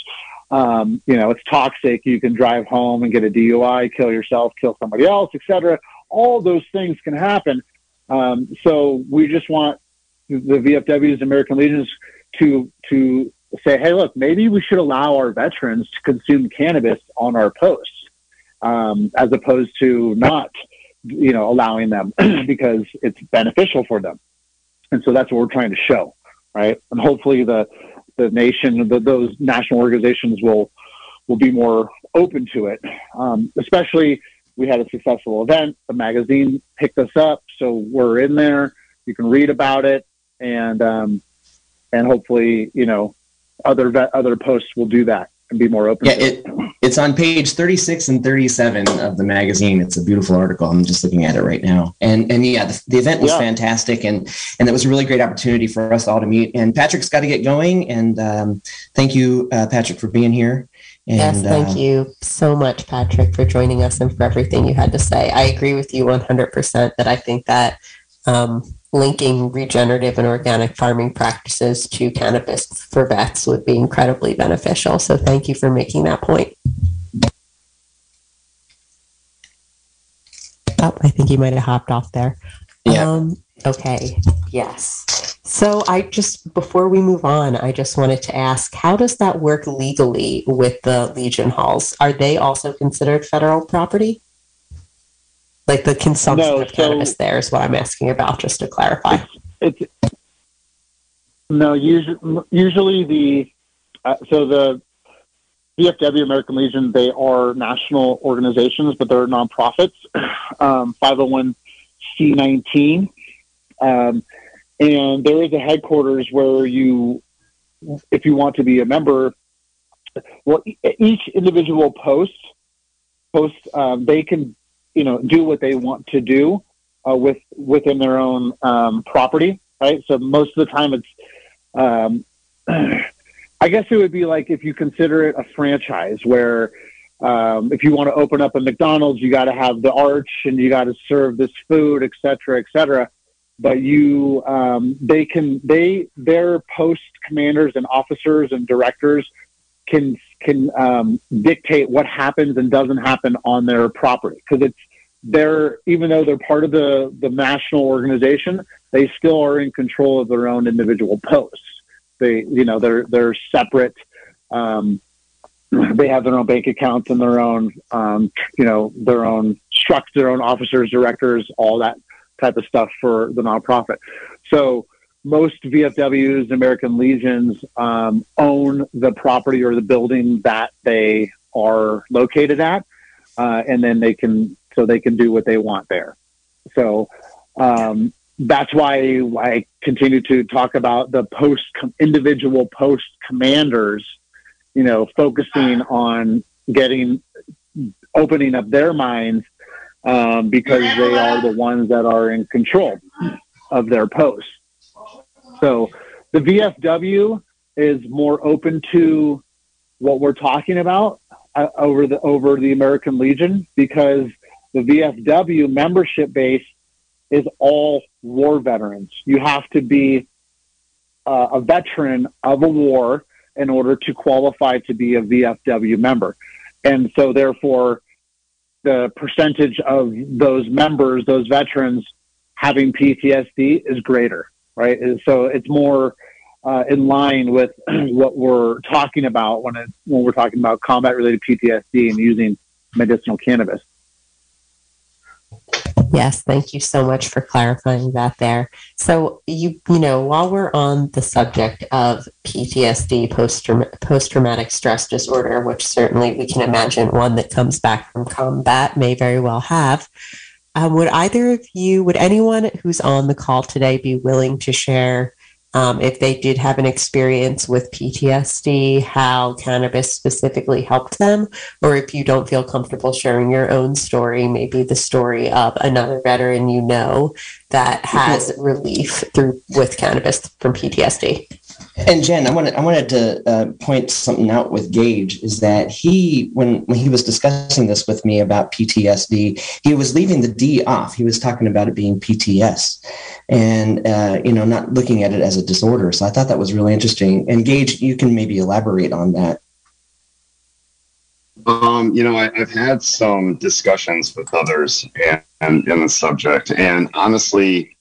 Um, you know, it's toxic. You can drive home and get a DUI, kill yourself, kill somebody else, etc. All those things can happen um, so we just want the VFWs, American Legions, to to say, hey, look, maybe we should allow our veterans to consume cannabis on our posts, um, as opposed to not, you know, allowing them because it's beneficial for them. And so that's what we're trying to show, right? And hopefully the the nation, the, those national organizations will will be more open to it, um, especially we had a successful event. The magazine picked us up, so we're in there. You can read about it, and um, and hopefully, you know, other other posts will do that and be more open. Yeah, it, it's on page 36 and 37 of the magazine. It's a beautiful article. I'm just looking at it right now. And and yeah, the, the event was yeah. fantastic, and and it was a really great opportunity for us all to meet. And Patrick's got to get going. And um, thank you, uh, Patrick, for being here. And, yes, thank uh, you so much, Patrick, for joining us and for everything you had to say. I agree with you 100% that I think that um, linking regenerative and organic farming practices to cannabis for vets would be incredibly beneficial. So thank you for making that point. Oh, I think you might have hopped off there. Yeah. Um, okay. Yes. So I just before we move on, I just wanted to ask, how does that work legally with the Legion halls? Are they also considered federal property? Like the consumption no, of so cannabis there is what I'm asking about, just to clarify. It's, it's no usually, usually the uh, so the VFW American Legion they are national organizations, but they're nonprofits, um, 501c19. Um, and there is a headquarters where you, if you want to be a member, well, each individual post post um, they can, you know, do what they want to do uh, with within their own um, property, right? So most of the time, it's, um, I guess it would be like if you consider it a franchise where. Um, if you want to open up a McDonald's, you got to have the arch and you got to serve this food, et cetera, et cetera but you um, they can they their post commanders and officers and directors can can um, dictate what happens and doesn't happen on their property because it's they're even though they're part of the the national organization they still are in control of their own individual posts they you know they're they're separate um, they have their own bank accounts and their own um, you know their own structure their own officers directors all that type of stuff for the nonprofit. So most VFWs, American Legions, um, own the property or the building that they are located at, uh, and then they can so they can do what they want there. So um, that's why I continue to talk about the post individual post commanders, you know, focusing on getting opening up their minds um, because they are the ones that are in control of their posts. So the VFW is more open to what we're talking about uh, over the over the American Legion because the VFW membership base is all war veterans. You have to be uh, a veteran of a war in order to qualify to be a VFW member. And so therefore the percentage of those members, those veterans having PTSD is greater, right? So it's more uh, in line with what we're talking about when it, when we're talking about combat related PTSD and using medicinal cannabis. Yes, thank you so much for clarifying that there. So you you know, while we're on the subject of PTSD, post post traumatic stress disorder, which certainly we can imagine one that comes back from combat may very well have, um, would either of you, would anyone who's on the call today be willing to share um, if they did have an experience with PTSD, how cannabis specifically helped them, or if you don't feel comfortable sharing your own story, maybe the story of another veteran you know that has relief through with cannabis from PTSD. And Jen, I wanted I wanted to uh, point something out with Gage is that he when when he was discussing this with me about PTSD, he was leaving the D off. He was talking about it being PTS, and uh, you know not looking at it as a disorder. So I thought that was really interesting. And Gage, you can maybe elaborate on that. Um, you know, I, have had some discussions with others and, and in the subject, and honestly,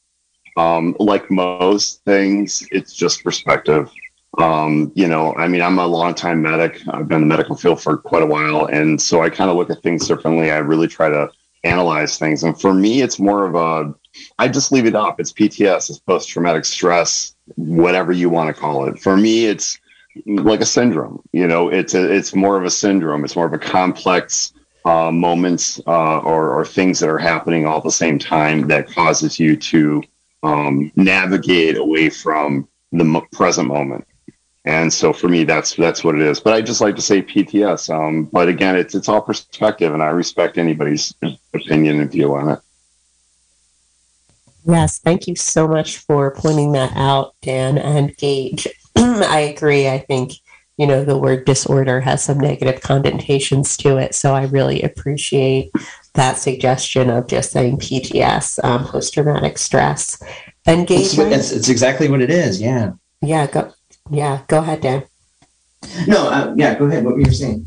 um, like most things, it's just perspective. Um, you know, I mean, I'm a longtime medic. I've been in the medical field for quite a while. And so I kind of look at things differently. I really try to analyze things. And for me, it's more of a, I just leave it up. It's PTS, it's post traumatic stress, whatever you want to call it. For me, it's like a syndrome. You know, it's a, it's more of a syndrome. It's more of a complex uh, moments uh, or, or things that are happening all at the same time that causes you to um, navigate away from the m- present moment. And so for me, that's that's what it is. But I just like to say PTS. Um, but again, it's it's all perspective, and I respect anybody's opinion and view on it. Yes, thank you so much for pointing that out, Dan and Gage. I agree. I think you know the word disorder has some negative connotations to it, so I really appreciate that suggestion of just saying PTS, um, post traumatic stress. Engagement. It's, it's, exactly what it is. Yeah. Yeah. Go. Yeah. Go ahead, Dan. No. Uh, yeah. Go ahead. What were you saying?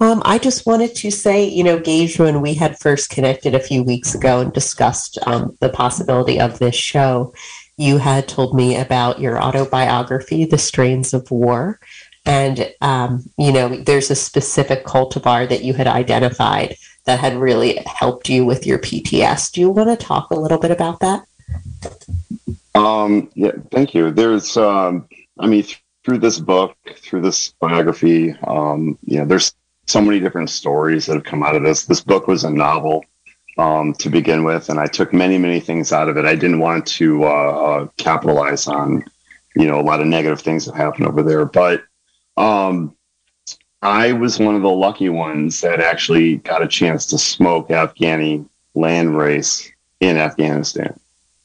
Um, I just wanted to say, you know, Gage, when we had first connected a few weeks ago and discussed um, the possibility of this show, you had told me about your autobiography, The Strains of War. And, um, you know, there's a specific cultivar that you had identified that had really helped you with your PTS. Do you want to talk a little bit about that? Um, yeah, thank you. There's, um, I mean, th- through this book, through this biography, um, you know, there's so many different stories that have come out of this. This book was a novel um, to begin with, and I took many, many things out of it. I didn't want to uh, uh, capitalize on, you know, a lot of negative things that happened over there, but um, I was one of the lucky ones that actually got a chance to smoke Afghani landrace in Afghanistan.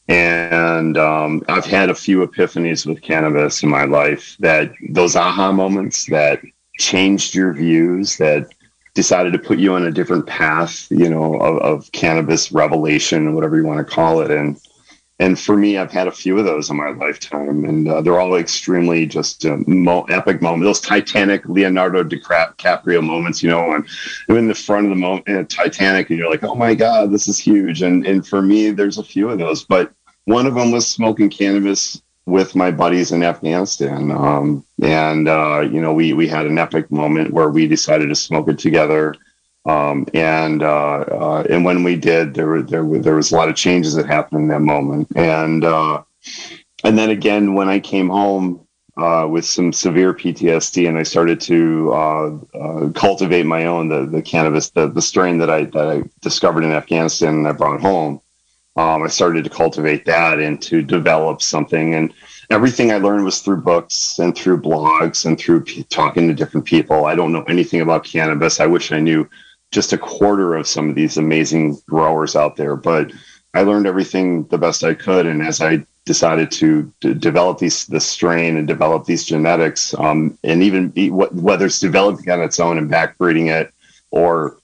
And um, I've had a few epiphanies with cannabis in my life that those aha moments that changed your views, that decided to put you on a different path, you know, of, of cannabis revelation, whatever you want to call it. And and for me, I've had a few of those in my lifetime, and uh, they're all extremely just uh, mo- epic moments. Those Titanic Leonardo DiCaprio moments, you know, you're in the front of the uh, Titanic, and you're like, "Oh my God, this is huge!" And and for me, there's a few of those, but one of them was smoking cannabis with my buddies in Afghanistan, um, and uh, you know, we we had an epic moment where we decided to smoke it together um, and uh, uh, and when we did, there were there were there was a lot of changes that happened in that moment. And uh, and then again, when I came home uh, with some severe PTSD, and I started to uh, uh, cultivate my own the the cannabis the the strain that I that I discovered in Afghanistan and I brought home. Um, I started to cultivate that and to develop something and everything I learned was through books and through blogs and through p- talking to different people. I don't know anything about cannabis. I wish I knew just a quarter of some of these amazing growers out there. But I learned everything the best I could, and as I decided to, to develop these the strain and develop these genetics, um, and even be, whether it's developing on its own and backbreeding it, or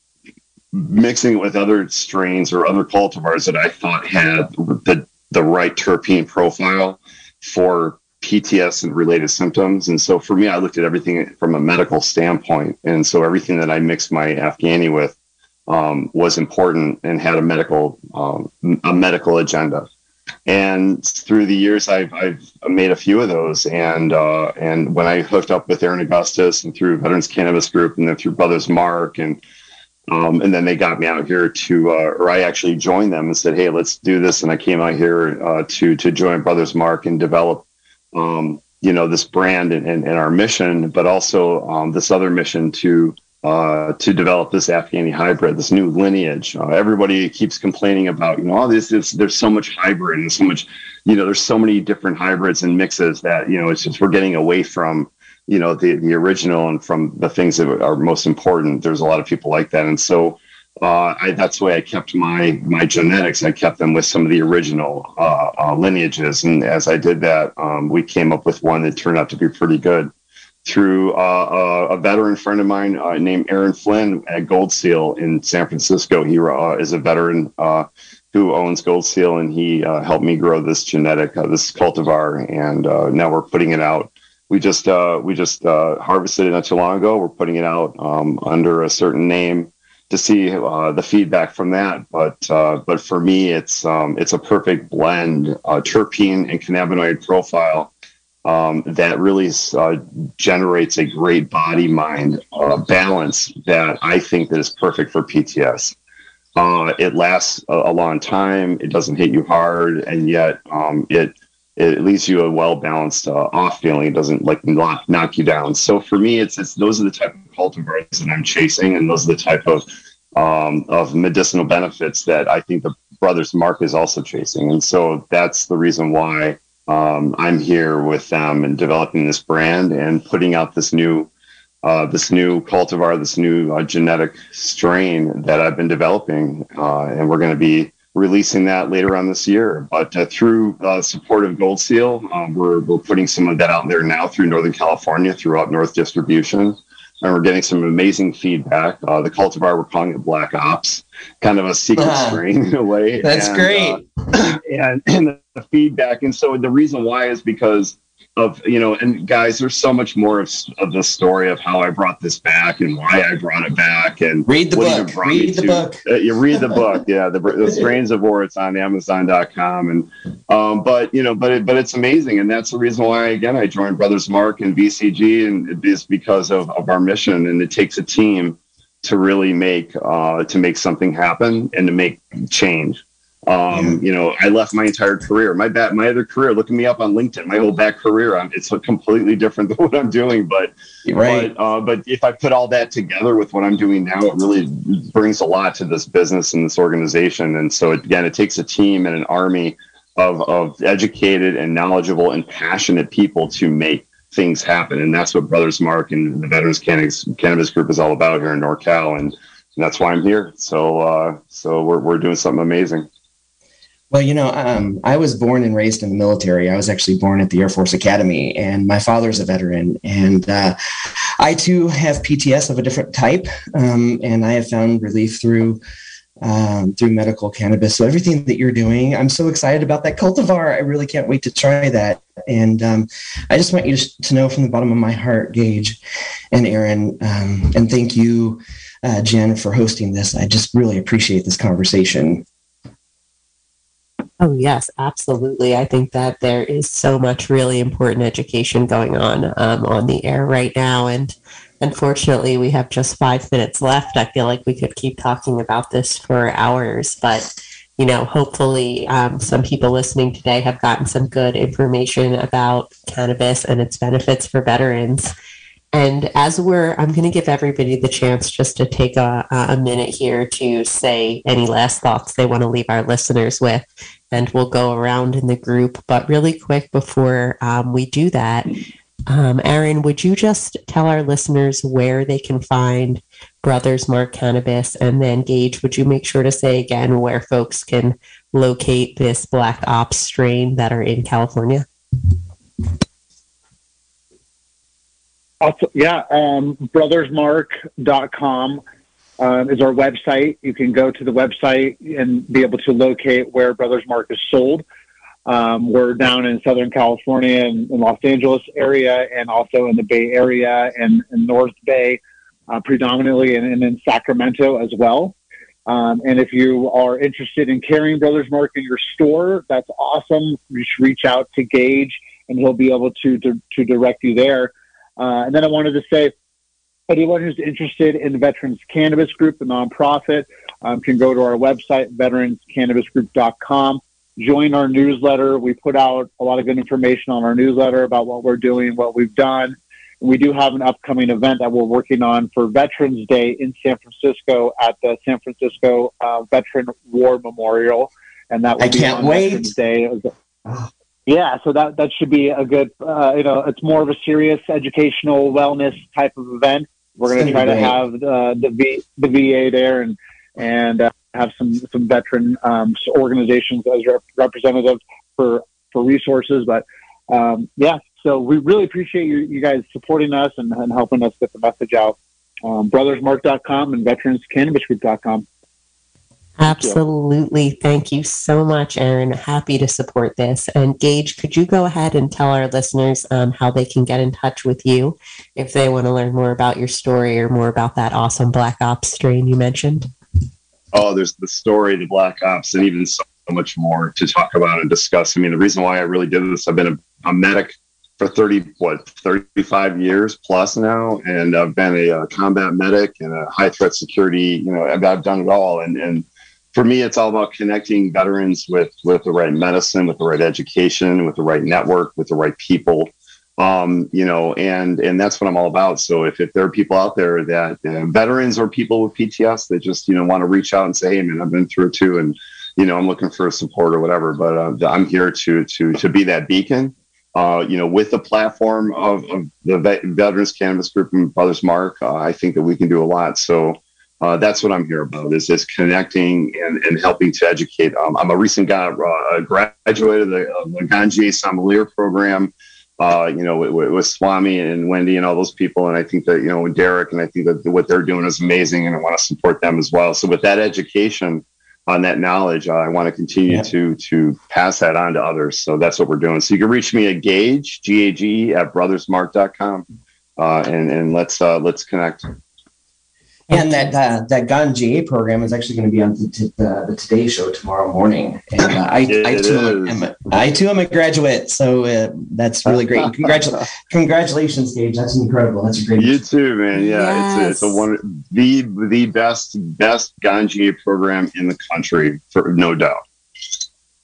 mixing it with other strains or other cultivars that I thought had the the right terpene profile for PTS and related symptoms. And so for me, I looked at everything from a medical standpoint. And so everything that I mixed my Afghani with um, was important and had a medical um, a medical agenda. And through the years, I've, I've made a few of those. And uh, and when I hooked up with Aaron Augustus and through Veterans Cannabis Group and then through Brothers Mark and um, and then they got me out here to, uh, or I actually joined them and said, "Hey, let's do this." And I came out here uh, to to join Brothers Mark and develop um, you know, this brand and, and, and, our mission, but also um, this other mission to uh, to develop this Afghani hybrid, this new lineage. Uh, everybody keeps complaining about, you know, all this, this, there's so much hybrid and so much, you know, there's so many different hybrids and mixes that, you know, it's just we're getting away from, you know, the, the original and from the things that are most important. There's a lot of people like that. And so uh, I, that's the way I kept my my genetics. I kept them with some of the original uh, uh, lineages, and as I did that, um, we came up with one that turned out to be pretty good through uh, a veteran friend of mine uh, named Aaron Flynn at Gold Seal in San Francisco. He uh, is a veteran who owns Gold Seal, and he helped me grow this genetic, this cultivar, and now we're putting it out. We just we just harvested it not too long ago. We're putting it out um, under a certain name to see uh, the feedback from that. But uh, but for me, it's um, it's a perfect blend, uh, terpene and cannabinoid profile um, that really uh, generates a great body mind uh, balance that I think that is perfect for PTS. Uh, it lasts a, a, long time. It doesn't hit you hard, and yet um, it it leaves you a well balanced uh, off feeling. It doesn't like knock, knock you down. So for me, it's, it's those are the type of cultivars that I'm chasing, and those are the type of um, of medicinal benefits that I think the Brothers Mark is also chasing. And so that's the reason why um, I'm here with them and developing this brand and putting out this new uh, this new cultivar, this new uh, genetic strain that I've been developing, uh, and we're going to be releasing that later on this year. But uh, through uh, support of Gold Seal, um, we're, we're putting some of that out there now through Northern California, throughout North Distribution. And we're getting some amazing feedback. Uh, the cultivar, we're calling it Black Ops, kind of a secret uh, strain in a way. That's and, great. Uh, and, and the feedback. And so the reason why is because of you know and guys there's so much more of, of the story of how i brought this back and why i brought it back and read the book. read the to. book. uh, you read the book. Yeah the, the strains of war it's on amazon.com and um, but you know but it, but it's amazing. And that's the reason why again i joined brothers mark and vcg and it is because of, of our mission. And it takes a team to really make uh, to make something happen and to make change um, you know, I left my entire career. My back, my other career. Look at me up on LinkedIn. My whole back career. I'm, it's completely different than what I'm doing. But right. But, uh, but if I put all that together with what I'm doing now, it really brings a lot to this business and this organization. And so it, again, it takes a team and an army of of educated and knowledgeable and passionate people to make things happen. And that's what Brothers Mark and the Veterans Cannabis, Cannabis Group is all about here in NorCal. And, and that's why I'm here. So uh, so we're we're doing something amazing. Well, you know, um, I was born and raised in the military. I was actually born at the Air Force Academy, and my father's a veteran. And uh, I too have PTS of a different type, um, and I have found relief through um, through medical cannabis. So everything that you're doing, I'm so excited about that cultivar. I really can't wait to try that. And um, I just want you to, know from the bottom of my heart, Gage and Aaron, um, and thank you, uh, Jen, for hosting this. I just really appreciate this conversation. Oh, yes, absolutely. I think that there is so much really important education going on um, on the air right now. And unfortunately, we have just five minutes left. I feel like we could keep talking about this for hours, but you know, hopefully, um, some people listening today have gotten some good information about cannabis and its benefits for veterans. And as we're, I'm going to give everybody the chance just to take a, a minute here to say any last thoughts they want to leave our listeners with and we'll go around in the group. But really quick before um, we do that, um, Aaron, would you just tell our listeners where they can find Brothers Mark Cannabis? And then, Gage, would you make sure to say again where folks can locate this Black Ops strain that are in California? Yeah, um, brothersmark.com um, is our website. You can go to the website and be able to locate where Brothers Mark is sold. Um, we're down in Southern California and in Los Angeles area, and also in the Bay Area and, in North Bay, uh, predominantly, and, and in Sacramento as well. Um, and if you are interested in carrying Brothers Mark in your store, that's awesome. Just reach out to Gage, and he'll be able to to, to direct you there. Uh, and then I wanted to say, anyone who's interested in the Veterans Cannabis Group, the nonprofit, um, can go to our website, veteranscannabisgroup.com. Join our newsletter. We put out a lot of good information on our newsletter about what we're doing, what we've done. we do have an upcoming event that we're working on for Veterans Day in San Francisco at the San Francisco uh, Veteran War Memorial, and that will I be can't on wait. Veterans Day. Yeah, so that that should be a good. Uh, you know, it's more of a serious educational wellness type of event. We're going to try gonna have uh, the v, the VA there and and uh, have some some veteran um, organizations as rep- representative for for resources. But um, yeah, so we really appreciate you, you guys supporting us and, and helping us get the message out. Um, brothersmark.com and veteranscannabisgroup.com. Absolutely. Thank you so much, Aaron. Happy to support this. And Gage, could you go ahead and tell our listeners um, how they can get in touch with you if they want to learn more about your story or more about that awesome Black Ops strain you mentioned? oh, there's the story, the Black Ops, and even so much more to talk about and discuss. I mean, the reason why I really did this, I've been a, a medic for 30, what, 35 years plus now, and I've been a, uh combat medic and a high threat security. You know, I've, I've done it all, and and for me, it's all about connecting veterans with with the right medicine, with the right education, with the right network, with the right people um, you know, and and that's what I'm all about. So if, if there are people out there that uh, veterans or people with PTS that just you know want to reach out and say, hey man, I've been through it too, and you know I'm looking for support or whatever, but uh, I'm here to to to be that beacon. Uh, you know, with the platform of, of the Vet- Veterans Cannabis Group and Brothers Mark, uh, I think that we can do a lot. So uh, that's what I'm here about is is connecting and, and helping to educate. Um, I'm a recent guy, uh, graduate of the, the Ganjier Sommelier program uh, you know, with, with Swami and Wendy and all those people. And I think that, you know, Derek, and I think that what they're doing is amazing and I want to support them as well. So with that education on that knowledge, uh, I want to continue Yeah. to, to pass that on to others. So that's what we're doing. So you can reach me at Gage, G-A-G at brothersmark.com. Uh, and, and let's, uh, let's connect. And that uh, that Ganjier program is actually going to be on the, t- the, the Today Show tomorrow morning. And uh, I, It I, too am, am a, I too am a graduate, so uh, that's really great. Congratu- congratulations, Gage. That's incredible. That's a great. You too, man. Yeah, it's, it's a one the the best best Ganjier program in the country for no doubt.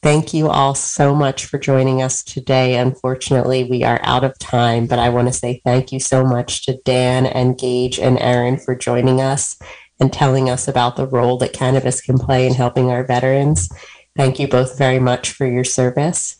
Thank you all so much for joining us today. Unfortunately, we are out of time, but I want to say thank you so much to Dan and Gage and Aaron for joining us and telling us about the role that cannabis can play in helping our veterans. Thank you both very much for your service.